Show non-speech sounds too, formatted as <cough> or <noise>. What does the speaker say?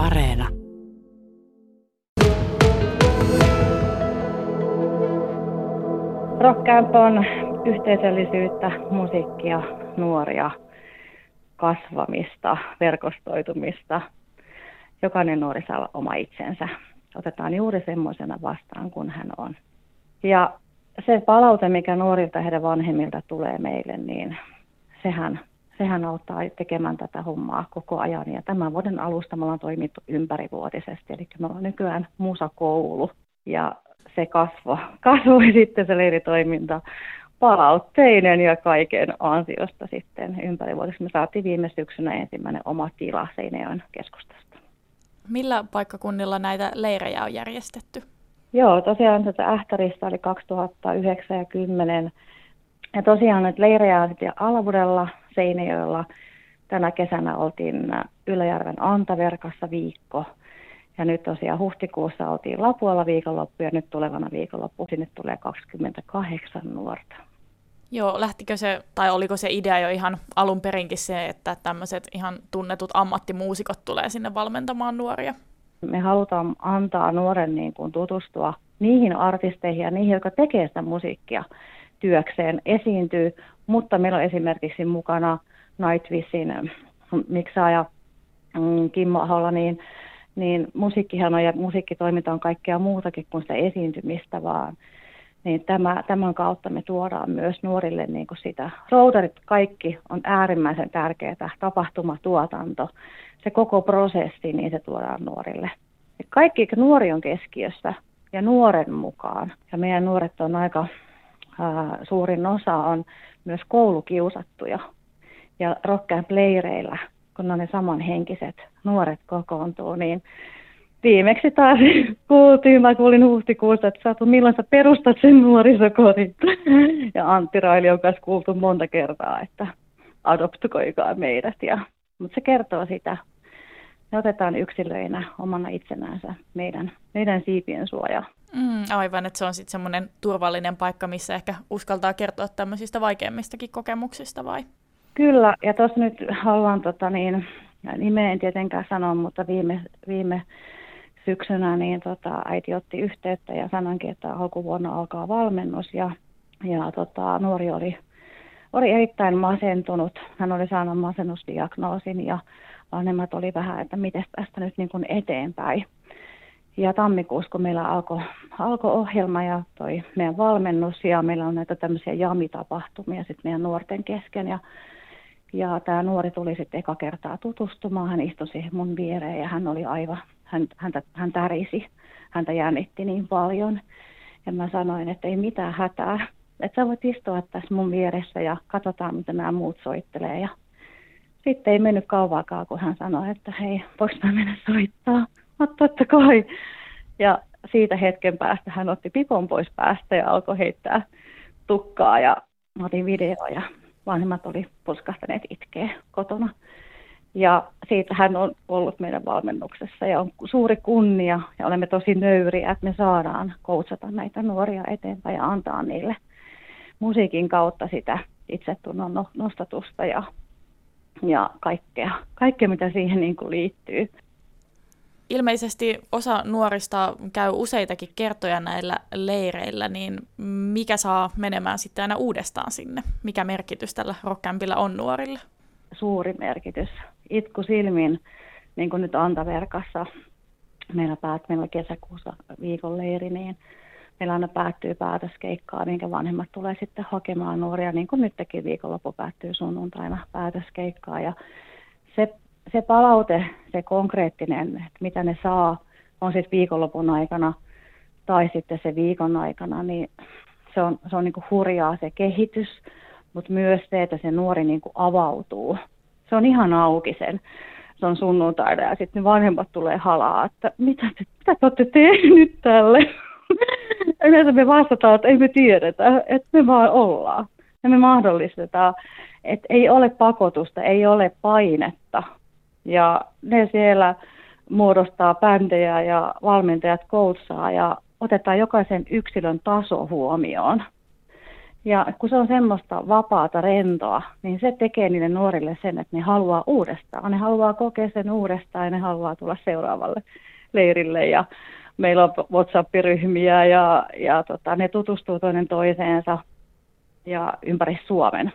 Areena. Rock Camp on yhteisöllisyyttä, musiikkia, nuoria, kasvamista, verkostoitumista. Jokainen nuori saa oma itsensä. Otetaan juuri semmoisena vastaan kuin hän on. Ja se palaute, mikä nuorilta heidän vanhemmilta tulee meille, niin sehän, sehän auttaa tekemään tätä hommaa koko ajan. Ja tämän vuoden alusta me ollaan toimittu ympärivuotisesti, eli me ollaan nykyään musakoulu. Ja se kasvo, <laughs> kasvoi sitten se leiritoiminta palautteinen ja kaiken ansiosta sitten ympärivuotisesti. Me saatiin viime syksynä ensimmäinen oma tila Seinäjoen keskustasta. Millä paikkakunnilla näitä leirejä on järjestetty? Joo, tosiaan tätä Ähtäristä oli 2009 ja 10. Ja tosiaan nyt leirejä on sitten Alavudella, Seinäjoella. Tänä kesänä oltiin Yläjärven Antaverkassa viikko. Ja nyt tosiaan huhtikuussa oltiin Lapualla viikonloppu ja nyt tulevana viikonloppu sinne tulee 28 nuorta. Joo, lähtikö se, tai oliko se idea jo ihan alun perinkin se, että tämmöiset ihan tunnetut ammattimuusikot tulee sinne valmentamaan nuoria? Me halutaan antaa nuoren niin kuin tutustua niihin artisteihin ja niihin, jotka tekee sitä musiikkia työkseen, esiintyy, mutta meillä on esimerkiksi mukana Nightwishin miksaaja mm, Kimmo Ahola, niin, niin musiikkihan on ja musiikkitoiminta on kaikkea muutakin kuin sitä esiintymistä, vaan niin tämä, tämän kautta me tuodaan myös nuorille niin kuin sitä. Roudarit kaikki on äärimmäisen tärkeää, tapahtumatuotanto, se koko prosessi, niin se tuodaan nuorille. Ja kaikki nuori on keskiössä ja nuoren mukaan. Ja meidän nuoret on aika, suurin osa on myös koulukiusattuja. Ja rock leireillä, kun on ne samanhenkiset nuoret kokoontuu, niin viimeksi taas <laughs> kuultiin, mä kuulin huhtikuussa, että Satu, milloin sä perustat sen nuorisokodin. <laughs> Ja Antti Raili on kanssa kuultu monta kertaa, että adoptukoikaa meidät. Ja, mutta se kertoo sitä. Me otetaan yksilöinä omana itsenänsä meidän, meidän siipien suojaa. Mm, aivan, että se on sitten semmoinen turvallinen paikka, missä ehkä uskaltaa kertoa tämmöisistä vaikeimmistakin kokemuksista vai? Kyllä, ja tuossa nyt haluan tota niin, nimeä en tietenkään sanoa, mutta viime, viime syksynä niin tota, äiti otti yhteyttä ja sanoinkin, että alkuvuonna alkaa valmennus ja, ja tota, nuori oli, oli erittäin masentunut. Hän oli saanut masennusdiagnoosin ja vanhemmat oli vähän, että miten tästä nyt niin kuin eteenpäin. Ja tammikuussa, kun meillä alkoi alko ohjelma ja toi meidän valmennus ja meillä on näitä tämmöisiä jamitapahtumia sitten meidän nuorten kesken ja ja tämä nuori tuli sitten eka kertaa tutustumaan, hän istui siihen mun viereen ja hän oli aivan hän, häntä, hän tärisi, häntä jännitti niin paljon. Ja mä sanoin, että ei mitään hätää, että sä voit istua tässä mun vieressä ja katsotaan, mitä nämä muut soittelee. Ja sitten ei mennyt kauaakaan, kun hän sanoi, että hei, voiko mä mennä soittaa? Mä <laughs> totta kai. Ja siitä hetken päästä hän otti pipon pois päästä ja alkoi heittää tukkaa ja otin video ja vanhemmat oli pulskahtaneet itkeä kotona. Ja siitä hän on ollut meidän valmennuksessa ja on suuri kunnia ja olemme tosi nöyriä, että me saadaan koutsata näitä nuoria eteenpäin ja antaa niille musiikin kautta sitä itsetunnon no-, nostatusta ja, ja kaikkea, kaikkea, mitä siihen niin kuin liittyy. Ilmeisesti osa nuorista käy useitakin kertoja näillä leireillä, niin mikä saa menemään sitten aina uudestaan sinne? Mikä merkitys tällä rockcampilla on nuorille? Suuri merkitys itku silmin, niin kuin nyt Antaverkassa. Meillä, päät, meillä kesäkuussa viikon leiri, niin meillä aina päättyy päätöskeikkaa, minkä vanhemmat tulee sitten hakemaan nuoria, niin kuin nytkin viikonloppu päättyy sunnuntaina päätöskeikkaa. Ja se, se palaute, se konkreettinen, että mitä ne saa, on sitten viikonlopun aikana tai sitten se viikon aikana, niin se on, se on niin hurjaa se kehitys, mutta myös se, että se nuori niin avautuu se on ihan auki sen, se on sunnuntaina ja sitten vanhemmat tulee halaa, että mitä te, mitä te olette tehnyt tälle? <laughs> Yleensä me vastataan, että ei me tiedetä, että me vaan ollaan. Ja me mahdollistetaan, että ei ole pakotusta, ei ole painetta. Ja ne siellä muodostaa bändejä ja valmentajat koutsaa ja otetaan jokaisen yksilön taso huomioon. Ja kun se on semmoista vapaata rentoa, niin se tekee niille nuorille sen, että ne haluaa uudestaan. Ne haluaa kokea sen uudestaan ja ne haluaa tulla seuraavalle leirille. Ja meillä on WhatsApp-ryhmiä ja, ja tota, ne tutustuu toinen toiseensa ja ympäri Suomen.